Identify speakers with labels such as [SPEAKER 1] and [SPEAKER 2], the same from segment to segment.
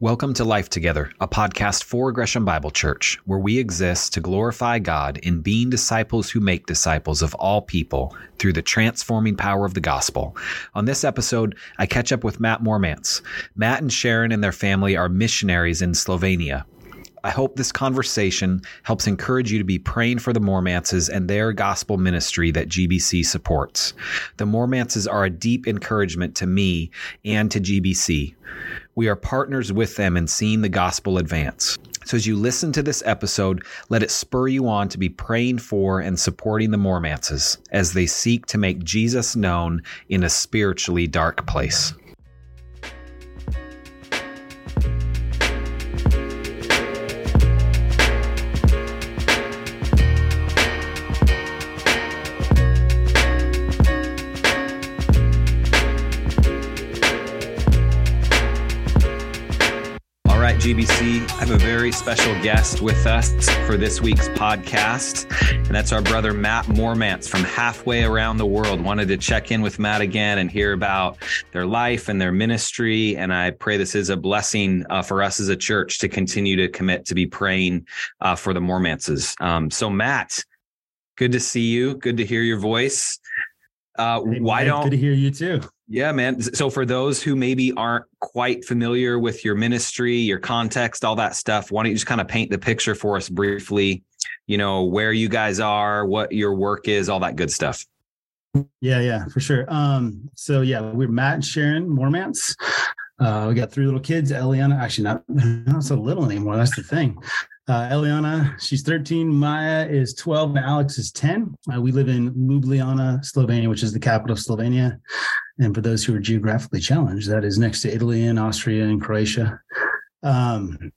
[SPEAKER 1] Welcome to Life Together, a podcast for Gresham Bible Church, where we exist to glorify God in being disciples who make disciples of all people through the transforming power of the gospel. On this episode, I catch up with Matt Mormance. Matt and Sharon and their family are missionaries in Slovenia. I hope this conversation helps encourage you to be praying for the Mormances and their gospel ministry that GBC supports. The Mormances are a deep encouragement to me and to GBC. We are partners with them in seeing the gospel advance. So as you listen to this episode, let it spur you on to be praying for and supporting the Mormances as they seek to make Jesus known in a spiritually dark place. GBC. I have a very special guest with us for this week's podcast, and that's our brother Matt Mormance from halfway around the world. Wanted to check in with Matt again and hear about their life and their ministry. And I pray this is a blessing uh, for us as a church to continue to commit to be praying uh, for the Mormances. Um, so, Matt, good to see you. Good to hear your voice.
[SPEAKER 2] Uh, hey, why don't good to hear you too?
[SPEAKER 1] Yeah, man. So for those who maybe aren't quite familiar with your ministry, your context, all that stuff, why don't you just kind of paint the picture for us briefly? You know, where you guys are, what your work is, all that good stuff.
[SPEAKER 2] Yeah, yeah, for sure. Um, so yeah, we're Matt and Sharon Mormance. Uh, we got three little kids. Eliana, actually not not so little anymore. That's the thing. Uh, Eliana, she's 13. Maya is 12, and Alex is 10. Uh, we live in Ljubljana, Slovenia, which is the capital of Slovenia. And for those who are geographically challenged, that is next to Italy and Austria and Croatia. Um,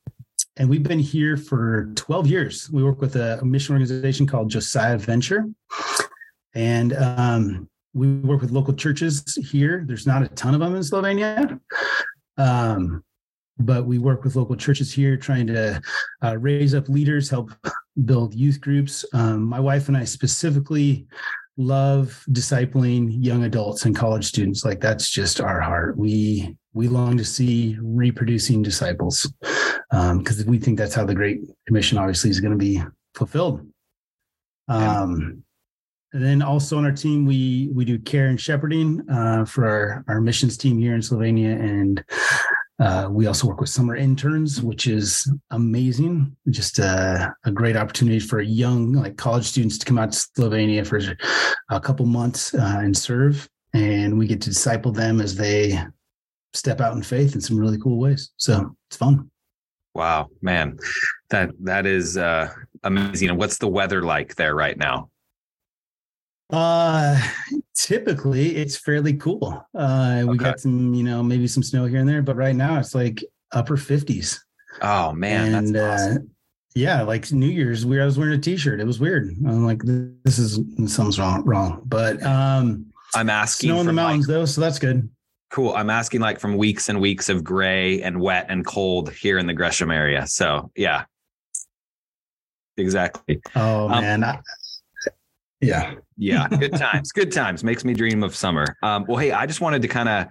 [SPEAKER 2] and we've been here for 12 years. We work with a mission organization called Josiah Venture. And um, we work with local churches here. There's not a ton of them in Slovenia. Um, but we work with local churches here trying to uh, raise up leaders, help build youth groups. Um, my wife and I specifically love discipling young adults and college students. Like that's just our heart. We we long to see reproducing disciples because um, we think that's how the great commission obviously is going to be fulfilled. Um, and then also on our team we we do care and shepherding uh, for our, our missions team here in slovenia and uh, we also work with summer interns, which is amazing. Just a, a, great opportunity for young, like college students, to come out to Slovenia for a couple months uh, and serve, and we get to disciple them as they step out in faith in some really cool ways. So it's fun.
[SPEAKER 1] Wow, man, that that is uh, amazing. And what's the weather like there right now?
[SPEAKER 2] Uh, typically it's fairly cool. Uh, we okay. got some, you know, maybe some snow here and there, but right now it's like upper 50s.
[SPEAKER 1] Oh man, and uh, awesome. uh,
[SPEAKER 2] yeah, like New Year's, we I was wearing a T-shirt. It was weird. I'm like, this is something's wrong, wrong. But um,
[SPEAKER 1] I'm asking
[SPEAKER 2] snow in the mountains like, though, so that's good.
[SPEAKER 1] Cool. I'm asking like from weeks and weeks of gray and wet and cold here in the Gresham area. So yeah, exactly.
[SPEAKER 2] Oh um, man, I, yeah.
[SPEAKER 1] Yeah. Good times. Good times. Makes me dream of summer. Um, well, hey, I just wanted to kind of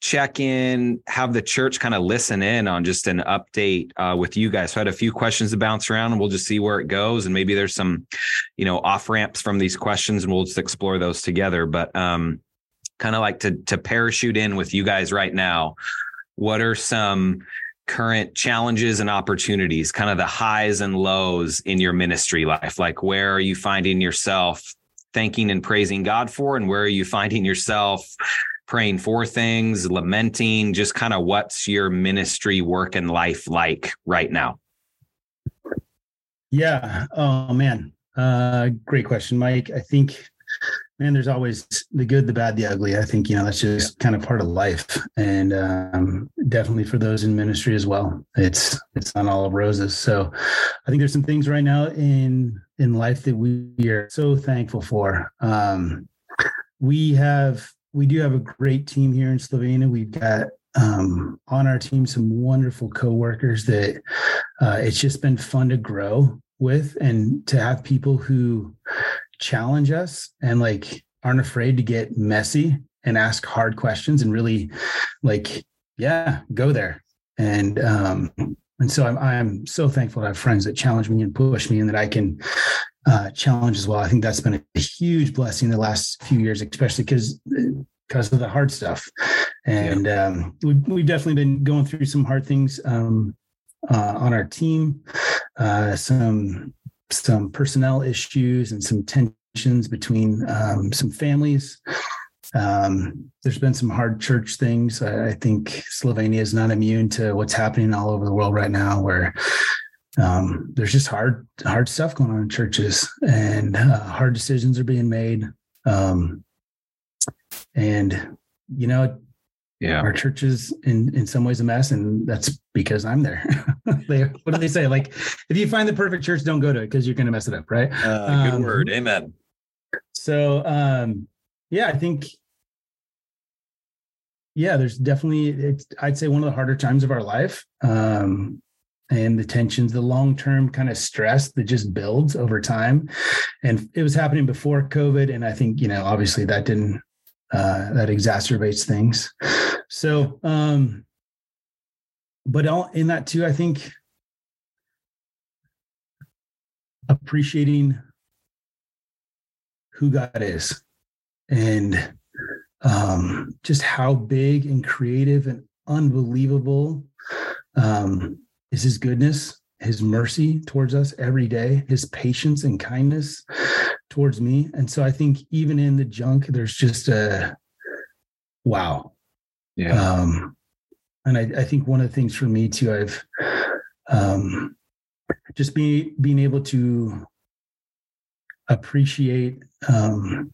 [SPEAKER 1] check in, have the church kind of listen in on just an update uh, with you guys. So I had a few questions to bounce around and we'll just see where it goes. And maybe there's some, you know, off ramps from these questions and we'll just explore those together. But um, kind of like to to parachute in with you guys right now. What are some current challenges and opportunities, kind of the highs and lows in your ministry life? Like, where are you finding yourself thanking and praising God for? And where are you finding yourself praying for things, lamenting? Just kind of what's your ministry work and life like right now?
[SPEAKER 2] Yeah. Oh, man. Uh, great question, Mike. I think man, there's always the good, the bad, the ugly. I think, you know, that's just kind of part of life. And um, definitely for those in ministry as well. It's it's not all of roses. So I think there's some things right now in in life that we are so thankful for. Um, we have we do have a great team here in Slovenia. We've got um, on our team some wonderful coworkers that uh, it's just been fun to grow with and to have people who challenge us and like aren't afraid to get messy and ask hard questions and really like yeah go there and um, and so I'm I'm so thankful to have friends that challenge me and push me, and that I can uh, challenge as well. I think that's been a huge blessing the last few years, especially because because of the hard stuff. And yeah. um, we, we've definitely been going through some hard things um, uh, on our team, uh, some some personnel issues and some tensions between um, some families. Um, there's been some hard church things. I, I, think Slovenia is not immune to what's happening all over the world right now, where um, there's just hard hard stuff going on in churches, and uh, hard decisions are being made. Um, and you know, yeah, our church is in in some ways a mess, and that's because I'm there. they, what do they say? Like, if you find the perfect church, don't go to it because you're going to mess it up, right?
[SPEAKER 1] Uh, good um, word, amen.
[SPEAKER 2] So, um, yeah, I think, yeah, there's definitely it's I'd say one of the harder times of our life. Um, and the tensions, the long term kind of stress that just builds over time. And it was happening before COVID. And I think, you know, obviously that didn't uh, that exacerbates things. So, um, but all in that too, I think appreciating who God is and um, just how big and creative and unbelievable um, is His goodness, His mercy towards us every day, His patience and kindness towards me. And so I think even in the junk, there's just a wow.
[SPEAKER 1] Yeah.
[SPEAKER 2] Um, and I, I think one of the things for me too, I've um, just be being able to appreciate um,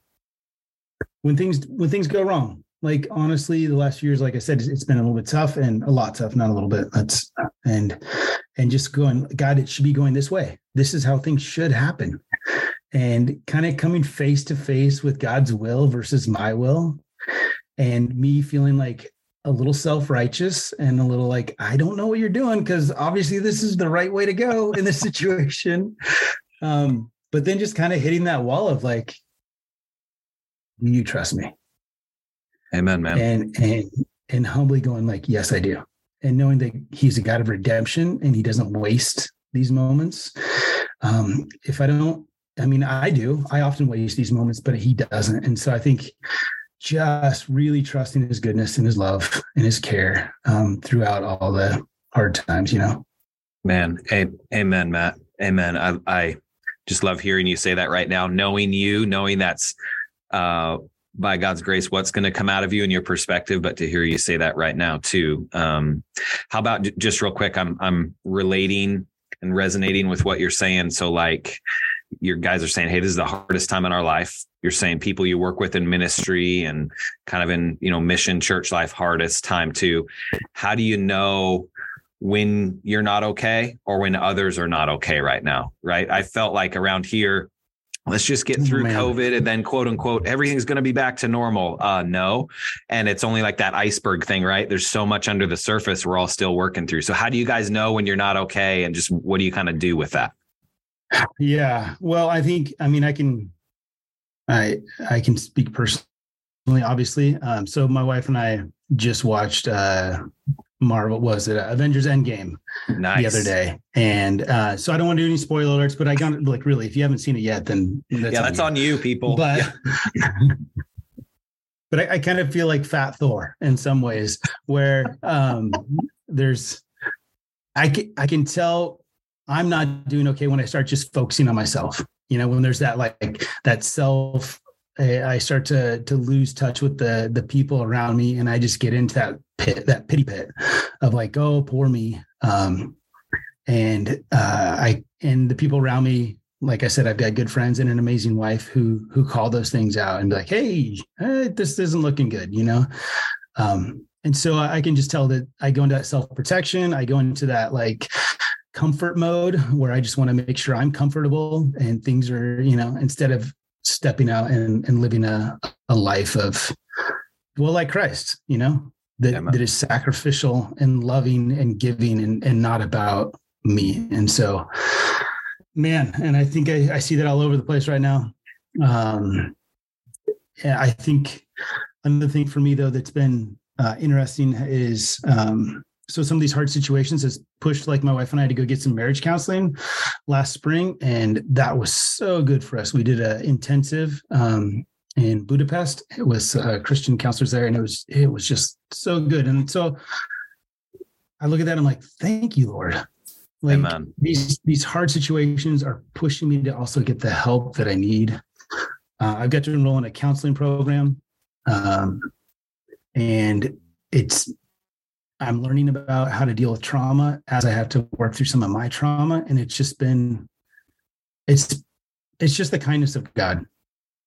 [SPEAKER 2] when things when things go wrong. Like honestly, the last few years, like I said, it's been a little bit tough and a lot tough, not a little bit. That's and and just going, God, it should be going this way. This is how things should happen and kind of coming face to face with God's will versus my will, and me feeling like a little self righteous and a little like, I don't know what you're doing because obviously this is the right way to go in this situation. Um, but then just kind of hitting that wall of like, you trust me?
[SPEAKER 1] Amen, man.
[SPEAKER 2] And and and humbly going like, yes, I do. And knowing that he's a God of redemption and he doesn't waste these moments. Um, if I don't I mean, I do. I often waste these moments, but he doesn't. And so I think just really trusting his goodness and his love and his care um, throughout all the hard times, you know.
[SPEAKER 1] Man, amen, Matt. Amen. I, I just love hearing you say that right now. Knowing you, knowing that's uh, by God's grace, what's going to come out of you and your perspective, but to hear you say that right now too. Um, how about just real quick? I'm I'm relating and resonating with what you're saying. So like your guys are saying, Hey, this is the hardest time in our life. You're saying people you work with in ministry and kind of in, you know, mission church life, hardest time too. How do you know when you're not okay or when others are not okay right now? Right. I felt like around here, let's just get through oh, COVID and then quote unquote, everything's going to be back to normal. Uh, no. And it's only like that iceberg thing, right? There's so much under the surface we're all still working through. So how do you guys know when you're not okay? And just what do you kind of do with that?
[SPEAKER 2] Yeah. Well, I think I mean I can I I can speak personally obviously. Um so my wife and I just watched uh Marvel was it Avengers Endgame nice. the other day, and uh, so I don't want to do any spoiler alerts, but I got like really, if you haven't seen it yet, then
[SPEAKER 1] that's yeah, on that's you. on you, people.
[SPEAKER 2] But
[SPEAKER 1] yeah.
[SPEAKER 2] but I, I, kind of feel like Fat Thor in some ways, where um, there's I can I can tell I'm not doing okay when I start just focusing on myself. You know, when there's that like that self, I start to to lose touch with the the people around me, and I just get into that pit, that pity pit of like, oh, poor me. Um, and uh, I and the people around me, like I said, I've got good friends and an amazing wife who who call those things out and be like, hey, eh, this isn't looking good, you know. Um, and so I can just tell that I go into that self protection. I go into that like comfort mode where I just want to make sure I'm comfortable and things are, you know, instead of stepping out and, and living a, a life of, well, like Christ, you know, that, yeah, that is sacrificial and loving and giving and, and not about me. And so, man, and I think I, I see that all over the place right now. Um, yeah, I think another thing for me though that's been uh, interesting is um, so some of these hard situations has pushed like my wife and I to go get some marriage counseling last spring, and that was so good for us. We did an intensive um, in Budapest. It was uh, Christian counselors there, and it was it was just so good. And so I look at that, I'm like, thank you, Lord. Like Amen. these these hard situations are pushing me to also get the help that I need. Uh, I've got to enroll in a counseling program, um, and it's I'm learning about how to deal with trauma as I have to work through some of my trauma. And it's just been, it's, it's just the kindness of God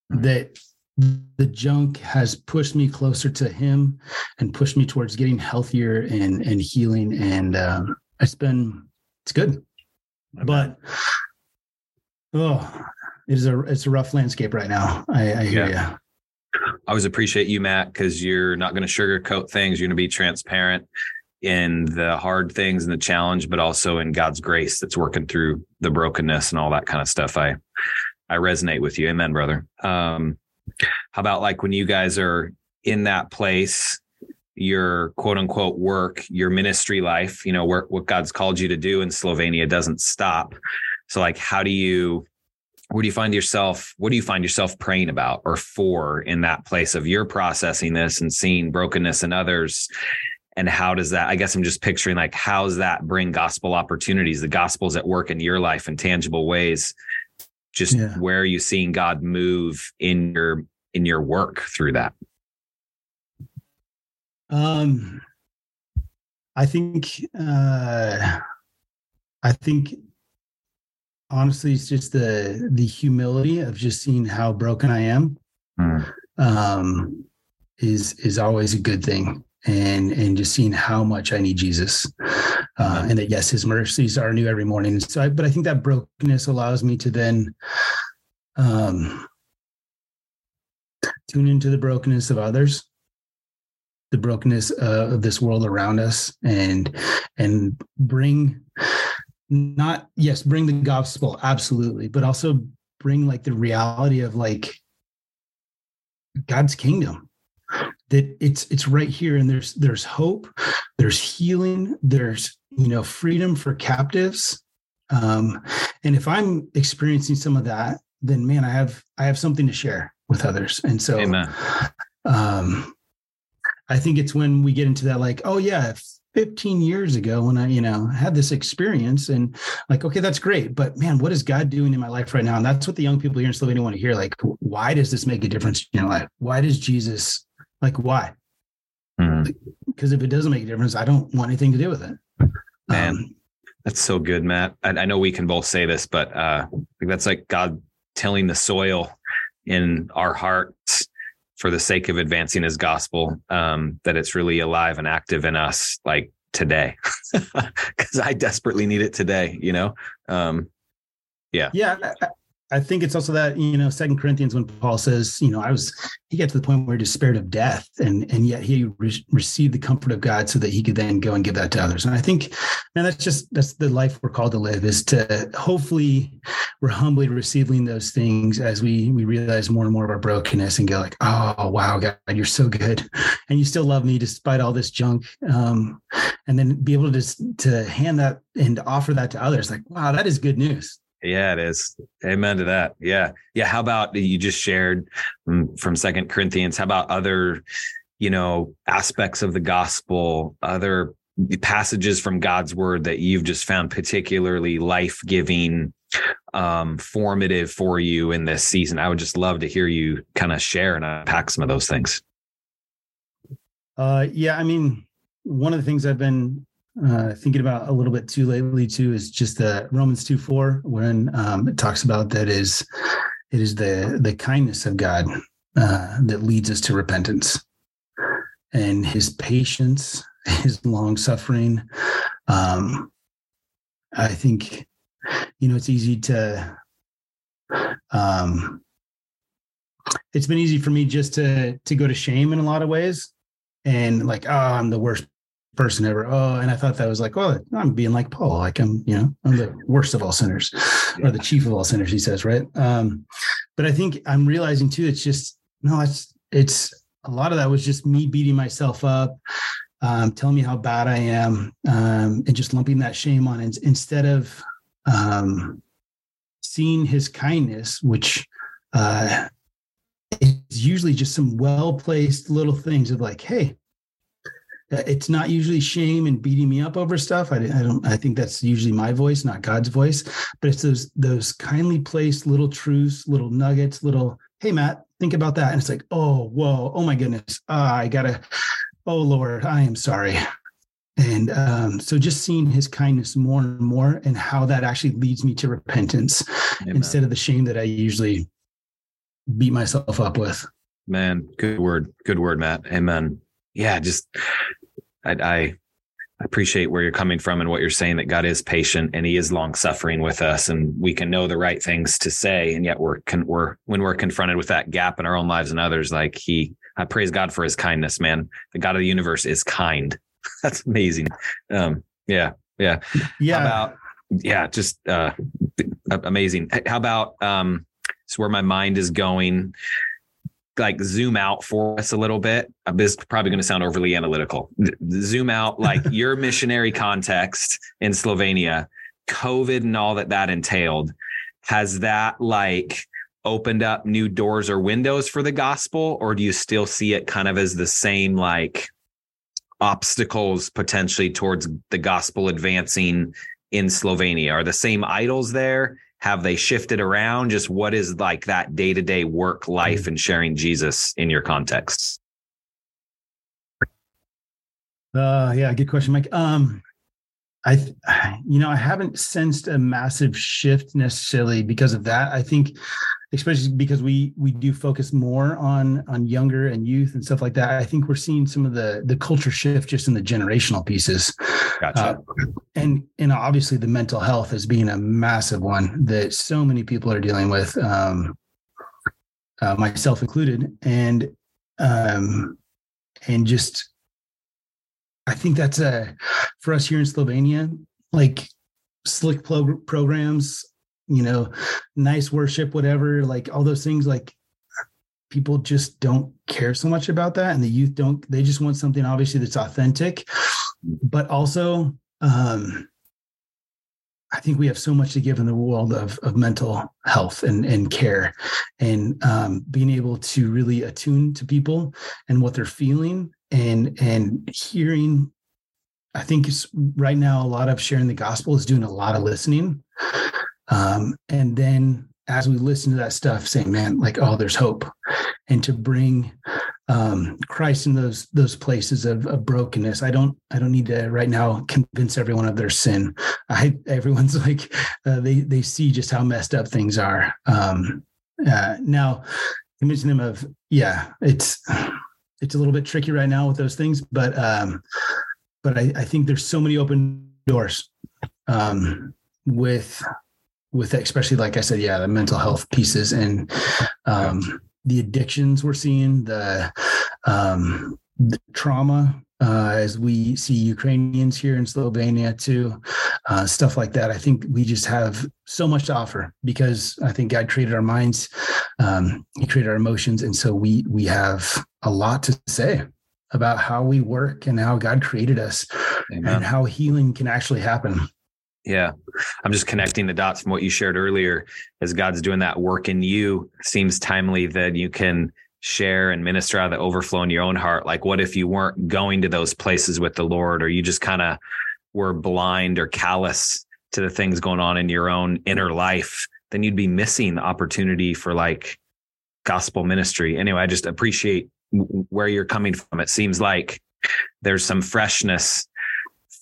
[SPEAKER 2] that the junk has pushed me closer to him and pushed me towards getting healthier and, and healing. And um, it's been, it's good, but oh, it is a, it's a rough landscape right now. I, I hear yeah. you.
[SPEAKER 1] I always appreciate you, Matt, because you're not going to sugarcoat things. You're going to be transparent in the hard things and the challenge, but also in God's grace that's working through the brokenness and all that kind of stuff. I I resonate with you. Amen, brother. Um, how about like when you guys are in that place, your quote unquote work, your ministry life, you know, work what God's called you to do in Slovenia doesn't stop. So like how do you where do you find yourself what do you find yourself praying about or for in that place of you're processing this and seeing brokenness in others? And how does that i guess i'm just picturing like how's that bring gospel opportunities? The gospel's at work in your life in tangible ways. Just yeah. where are you seeing god move in your in your work through that?
[SPEAKER 2] Um i think uh i think honestly it's just the the humility of just seeing how broken i am mm. um is is always a good thing. And and just seeing how much i need jesus uh, and that yes his mercies are new every morning. So I, but i think that brokenness allows me to then um tune into the brokenness of others the brokenness uh, of this world around us and and bring not yes bring the gospel absolutely but also bring like the reality of like god's kingdom. That it's it's right here and there's there's hope there's healing there's you know freedom for captives. Um and if i'm experiencing some of that then man i have i have something to share with others. And so Amen. um i think it's when we get into that like oh yeah if 15 years ago when I, you know, had this experience and like, okay, that's great. But man, what is God doing in my life right now? And that's what the young people here in Slovenia want to hear. Like, why does this make a difference in your life? Why does Jesus, like, why? Mm-hmm. Because if it doesn't make a difference, I don't want anything to do with it.
[SPEAKER 1] Man, um, that's so good, Matt. I, I, know we can both say this, but uh, that's like God tilling the soil in our hearts for the sake of advancing his gospel, um, that it's really alive and active in us like today. Cause I desperately need it today, you know? Um, yeah.
[SPEAKER 2] Yeah. I think it's also that you know Second Corinthians when Paul says you know I was he got to the point where he despaired of death and and yet he re- received the comfort of God so that he could then go and give that to others. And I think man that's just that's the life we're called to live is to hopefully we're humbly receiving those things as we we realize more and more of our brokenness and go like oh wow God you're so good. And you still love me despite all this junk. Um, and then be able to to hand that and offer that to others like wow that is good news
[SPEAKER 1] yeah, it is. Amen to that. Yeah. Yeah. How about you just shared from Second Corinthians? How about other, you know, aspects of the gospel, other passages from God's word that you've just found particularly life giving, um, formative for you in this season? I would just love to hear you kind of share and unpack some of those things.
[SPEAKER 2] Uh, yeah. I mean, one of the things I've been uh, thinking about a little bit too lately too is just the Romans two four when um, it talks about that is it is the the kindness of God uh, that leads us to repentance and His patience, His long suffering. Um, I think you know it's easy to um, it's been easy for me just to to go to shame in a lot of ways and like oh i'm the worst person ever. Oh, and I thought that was like, well, I'm being like Paul, like I'm, you know, I'm the worst of all sinners, yeah. or the chief of all sinners, he says, right? Um, but I think I'm realizing too, it's just no, it's it's a lot of that was just me beating myself up, um, telling me how bad I am, um, and just lumping that shame on in, instead of um, seeing his kindness, which uh, is usually just some well placed little things of like, hey, it's not usually shame and beating me up over stuff. I, I, don't. I think that's usually my voice, not God's voice. But it's those those kindly placed little truths, little nuggets, little. Hey, Matt, think about that. And it's like, oh, whoa, oh my goodness, uh, I gotta. Oh Lord, I am sorry. And um, so just seeing his kindness more and more and how that actually leads me to repentance Amen. instead of the shame that I usually beat myself up with.
[SPEAKER 1] Man, good word. Good word, Matt. Amen. Yeah, just I, I appreciate where you're coming from and what you're saying that God is patient and he is long suffering with us and we can know the right things to say and yet we're con- we're when we're confronted with that gap in our own lives and others like he I praise God for his kindness man. The God of the universe is kind. That's amazing. Um yeah yeah.
[SPEAKER 2] Yeah.
[SPEAKER 1] How about yeah just uh amazing. How about um it's where my mind is going like zoom out for us a little bit. Uh, this is probably going to sound overly analytical. Zoom out like your missionary context in Slovenia, COVID and all that that entailed. Has that like opened up new doors or windows for the gospel, or do you still see it kind of as the same like obstacles potentially towards the gospel advancing in Slovenia? Are the same idols there? Have they shifted around? Just what is like that day-to-day work life and sharing jesus in your context?
[SPEAKER 2] Uh yeah good question mike. Um i you know i haven't sensed a massive shift necessarily because of that. I think especially because we we do focus more on on younger and youth and stuff like that i think we're seeing some of the the culture shift just in the generational pieces
[SPEAKER 1] gotcha. Uh,
[SPEAKER 2] and and obviously the mental health is being a massive one that so many people are dealing with um uh, myself included and um and just i think that's a for us here in slovenia like slick pro- programs you know, nice worship, whatever, like all those things, like people just don't care so much about that. And the youth don't, they just want something obviously that's authentic, but also, um, I think we have so much to give in the world of, of mental health and, and care and um, being able to really attune to people and what they're feeling and and hearing. I think right now a lot of sharing the gospel is doing a lot of listening um, and then as we listen to that stuff, saying, man, like, oh, there's hope. And to bring um, Christ in those those places of, of, brokenness. I don't I don't need to right now convince everyone of their sin. I everyone's like uh, they they see just how messed up things are. Um, uh, now convincing them of yeah, it's it's a little bit tricky right now with those things, but um, but I, I think there's so many open doors um, with with especially like I said, yeah, the mental health pieces and um, the addictions we're seeing, the, um, the trauma uh, as we see Ukrainians here in Slovenia too, uh, stuff like that. I think we just have so much to offer because I think God created our minds, um, He created our emotions, and so we we have a lot to say about how we work and how God created us, Amen. and how healing can actually happen.
[SPEAKER 1] Yeah. I'm just connecting the dots from what you shared earlier. As God's doing that work in you, seems timely that you can share and minister out of the overflow in your own heart. Like, what if you weren't going to those places with the Lord, or you just kind of were blind or callous to the things going on in your own inner life? Then you'd be missing the opportunity for like gospel ministry. Anyway, I just appreciate where you're coming from. It seems like there's some freshness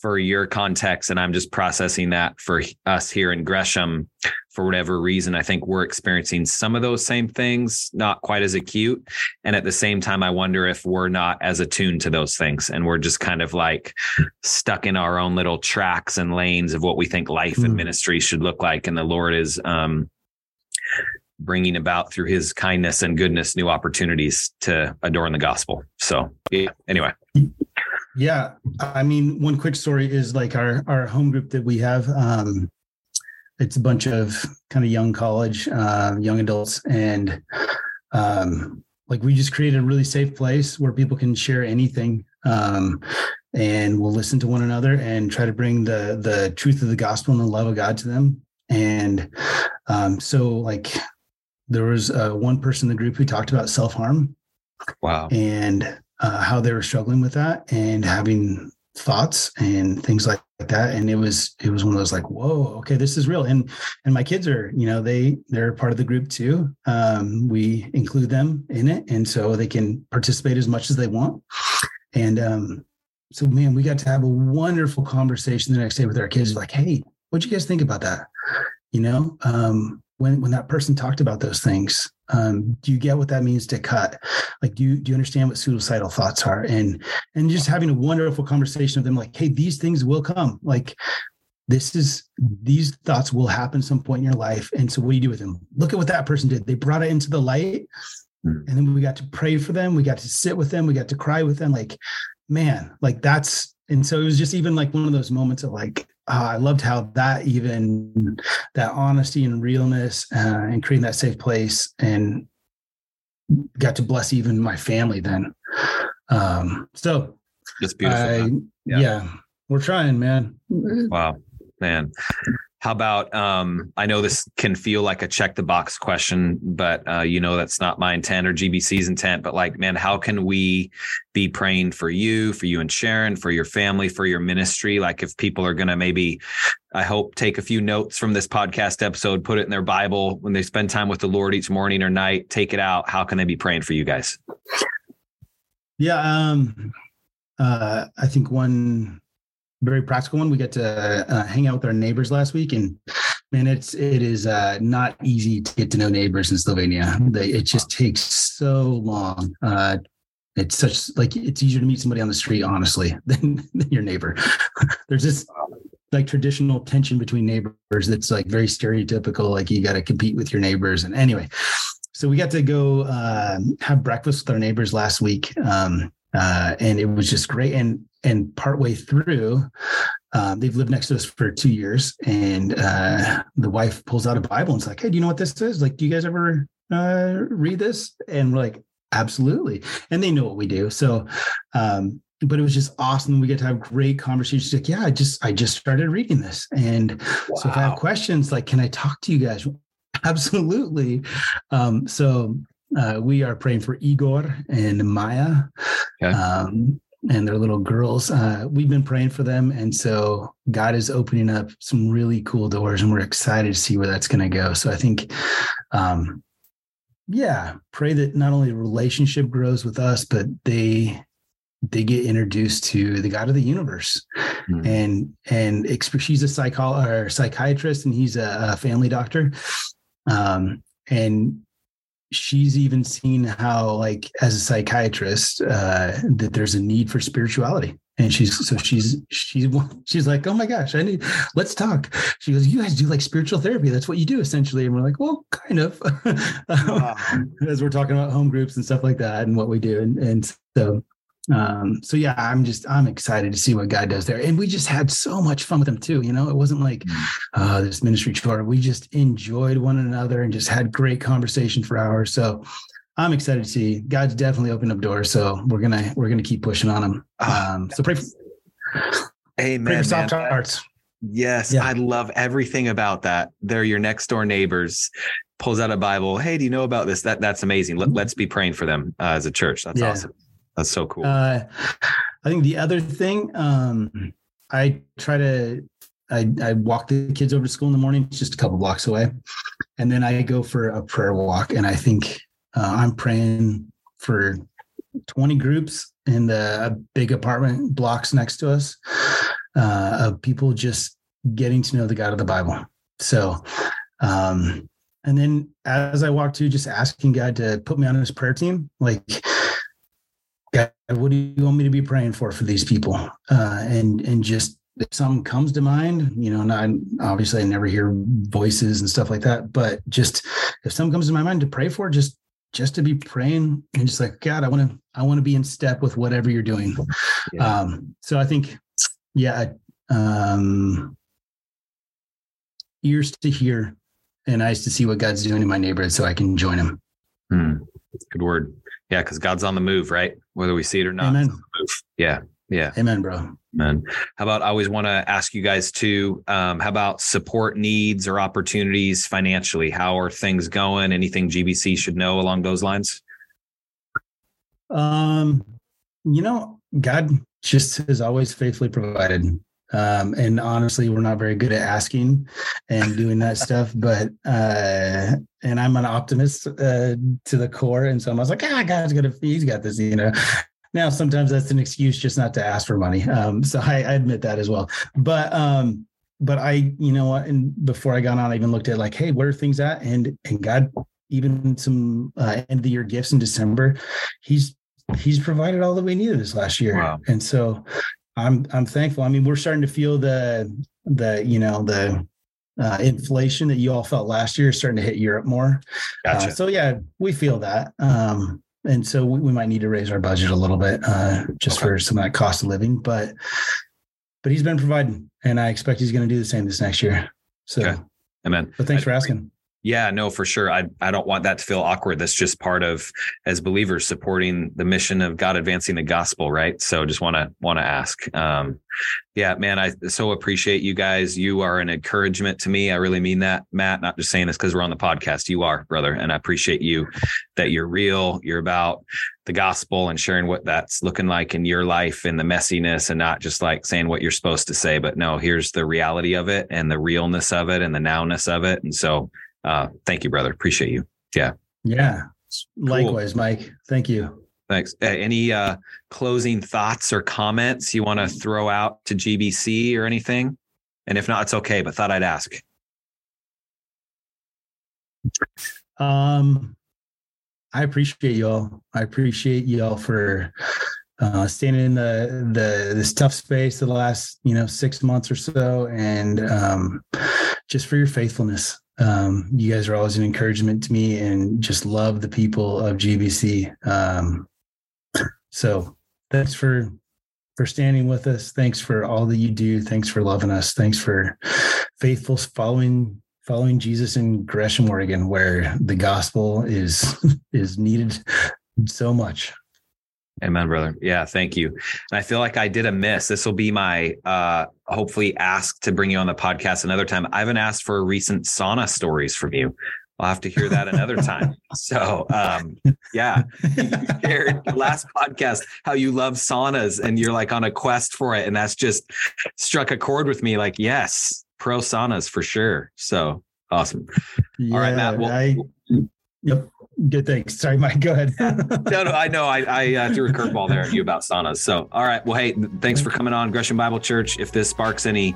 [SPEAKER 1] for your context and i'm just processing that for us here in gresham for whatever reason i think we're experiencing some of those same things not quite as acute and at the same time i wonder if we're not as attuned to those things and we're just kind of like stuck in our own little tracks and lanes of what we think life mm. and hmm. ministry should look like and the lord is um bringing about through his kindness and goodness new opportunities to adorn the gospel so yeah anyway
[SPEAKER 2] yeah, I mean, one quick story is like our our home group that we have. Um, it's a bunch of kind of young college, uh, young adults, and um, like we just created a really safe place where people can share anything. Um, and we'll listen to one another and try to bring the the truth of the gospel and the love of God to them. And um, so, like, there was uh, one person in the group who talked about self harm.
[SPEAKER 1] Wow.
[SPEAKER 2] And uh, how they were struggling with that and having thoughts and things like that. And it was it was one of those like whoa okay this is real. And and my kids are you know they they're part of the group too. Um we include them in it. And so they can participate as much as they want. And um so man we got to have a wonderful conversation the next day with our kids like hey what'd you guys think about that? You know um when when that person talked about those things um, do you get what that means to cut? Like do you do you understand what suicidal thoughts are? And and just having a wonderful conversation with them like hey these things will come. Like this is these thoughts will happen some point in your life. And so what do you do with them? Look at what that person did. They brought it into the light. Mm. and then we got to pray for them. We got to sit with them. We got to cry with them. Like man like that's and so it was just even like one of those moments of like uh, I loved how that even that honesty and realness uh, and creating that safe place and got to bless even my family then. Um, so
[SPEAKER 1] it's beautiful.
[SPEAKER 2] I, yeah. yeah, we're trying, man.
[SPEAKER 1] Wow, man. How about um, I know this can feel like a check the box question, but uh, you know that's not my intent or GBC's intent. But like, man, how can we be praying for you, for you and Sharon, for your family, for your ministry? Like, if people are gonna maybe, I hope take a few notes from this podcast episode, put it in their Bible when they spend time with the Lord each morning or night, take it out. How can they be praying for you guys?
[SPEAKER 2] Yeah, um, uh, I think one very practical one. We got to uh, hang out with our neighbors last week, and man, it's it is uh, not easy to get to know neighbors in Slovenia. They, it just takes so long. Uh, it's such like it's easier to meet somebody on the street, honestly, than, than your neighbor. There's this like traditional tension between neighbors that's like very stereotypical. Like you got to compete with your neighbors, and anyway. So we got to go uh, have breakfast with our neighbors last week. Um, uh, and it was just great. And and partway through, um, they've lived next to us for two years, and uh, the wife pulls out a Bible and it's like, "Hey, do you know what this is? Like, do you guys ever uh, read this?" And we're like, "Absolutely!" And they know what we do. So, um, but it was just awesome. We get to have great conversations. Like, yeah, I just I just started reading this, and wow. so if I have questions, like, can I talk to you guys? Absolutely. Um, so uh, we are praying for Igor and Maya. Okay. Um, and their little girls. Uh, we've been praying for them. And so God is opening up some really cool doors and we're excited to see where that's going to go. So I think, um, yeah, pray that not only the relationship grows with us, but they they get introduced to the God of the universe, mm-hmm. and and she's a psycho or psychiatrist, and he's a, a family doctor, um, and she's even seen how like as a psychiatrist uh that there's a need for spirituality. And she's so she's she's she's like oh my gosh i need let's talk. She goes you guys do like spiritual therapy. That's what you do essentially. And we're like well kind of. Wow. as we're talking about home groups and stuff like that and what we do. And and so um so yeah i'm just i'm excited to see what god does there. And we just had so much fun with him too you know? It wasn't like mm. uh this ministry chore we just enjoyed one another and just had great conversation for hours. So i'm excited to see. God's definitely opened up doors so we're gonna we're gonna keep pushing on ah, um so pray for
[SPEAKER 1] amen
[SPEAKER 2] pray for soft hearts.
[SPEAKER 1] Yes yeah. i love everything about that. They're your next door neighbors. Pulls out a bible. Hey do you know about this? That that's amazing. Let, us be praying for them uh, as a church. That's yeah. awesome that's so cool. Uh,
[SPEAKER 2] I think the other thing, um, I try to, I, I walk the kids over to school in the morning, just a couple blocks away, and then I go for a prayer walk. And I think uh, I'm praying for 20 groups in the big apartment blocks next to us uh, of people just getting to know the God of the Bible. So, um, and then as I walk to, just asking God to put me on his prayer team, like what do you want me to be praying for for these people? Uh, and and just if something comes to mind, you know, not obviously I never hear voices and stuff like that, but just if something comes to my mind to pray for, just just to be praying and just like God, I want to I want to be in step with whatever you're doing. Yeah. Um, so I think, yeah, um, ears to hear and eyes to see what God's doing in my neighborhood, so I can join Him.
[SPEAKER 1] Hmm. Good word. Yeah, because God's on the move, right? Whether we see it or not.
[SPEAKER 2] Amen.
[SPEAKER 1] Yeah. Yeah.
[SPEAKER 2] Amen, bro.
[SPEAKER 1] Man, how about I always want to ask you guys too? Um, how about support needs or opportunities financially? How are things going? Anything GBC should know along those lines?
[SPEAKER 2] Um, you know, God just has always faithfully provided. Um, and honestly, we're not very good at asking and doing that stuff. But uh, and I'm an optimist uh, to the core, and so I was like, ah, God's gonna, he's got this, you know. Now, sometimes that's an excuse just not to ask for money. Um, so I, I admit that as well. But um, but I, you know what, and before I got on, I even looked at like, hey, where are things at? And and God, even some uh, end of the year gifts in December, He's He's provided all that we needed this last year. Wow. And so I'm I'm thankful. I mean, we're starting to feel the the you know the uh, inflation that you all felt last year is starting to hit Europe more. Gotcha. Uh, so yeah, we feel that. Um, and so we, we, might need to raise our budget a little bit uh, just okay. for some of that cost of living. But but he's been providing, and I expect he's going to do the same this next year. So, okay.
[SPEAKER 1] amen.
[SPEAKER 2] But thanks I, for asking.
[SPEAKER 1] Yeah, no, for sure. I I don't want that to feel awkward. That's just part of as believers supporting the mission of God advancing the gospel, right? So just want to want to ask. Um, yeah, man, I so appreciate you guys. You are an encouragement to me. I really mean that, Matt. Not just saying this because we're on the podcast. You are, brother, and I appreciate you that you're real. You're about the gospel and sharing what that's looking like in your life and the messiness, and not just like saying what you're supposed to say, but no, here's the reality of it and the realness of it and the nowness of it. And so uh, thank you, brother. Appreciate you. Yeah.
[SPEAKER 2] Yeah. Likewise, cool. Mike. Thank you.
[SPEAKER 1] Thanks. Any uh, closing thoughts or comments you want to throw out to GBC or anything? And if not, it's okay, but thought I'd ask.
[SPEAKER 2] Um, I appreciate y'all. I appreciate y'all for uh, standing in the the this tough space of the last you know six months or so, and um, just for your faithfulness. Um, you guys are always an encouragement to me and just love the people of GBC. Um, so thanks for for standing with us. Thanks for all that you do. Thanks for loving us. Thanks for faithful following following Jesus in Gresham, Oregon, where the gospel is is needed so much.
[SPEAKER 1] Amen, brother. Yeah, thank you. And I feel like I did a miss. This will be my uh hopefully ask to bring you on the podcast another time. I haven't asked for recent sauna stories from you. I'll have to hear that another time. So um yeah. You shared last podcast how you love saunas and you're like on a quest for it. And that's just struck a chord with me. Like, yes, pro saunas for sure. So awesome.
[SPEAKER 2] Yeah, All right, Matt. Well, I, yep. Good thanks. Sorry, Mike. Go ahead.
[SPEAKER 1] no, no, I know. I, I uh, threw a curveball there at you about saunas. So, all right. Well, hey, thanks for coming on Gresham Bible Church. If this sparks any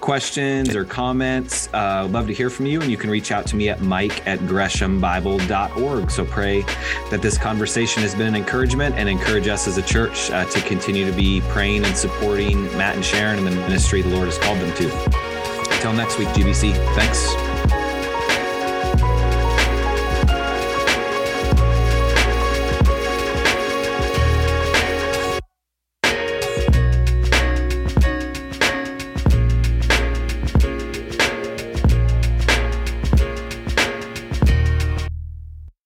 [SPEAKER 1] questions or comments, uh, love to hear from you. And you can reach out to me at mike at greshambible.org. So pray that this conversation has been an encouragement and encourage us as a church uh, to continue to be praying and supporting Matt and Sharon and the ministry the Lord has called them to. Until next week, GBC. Thanks.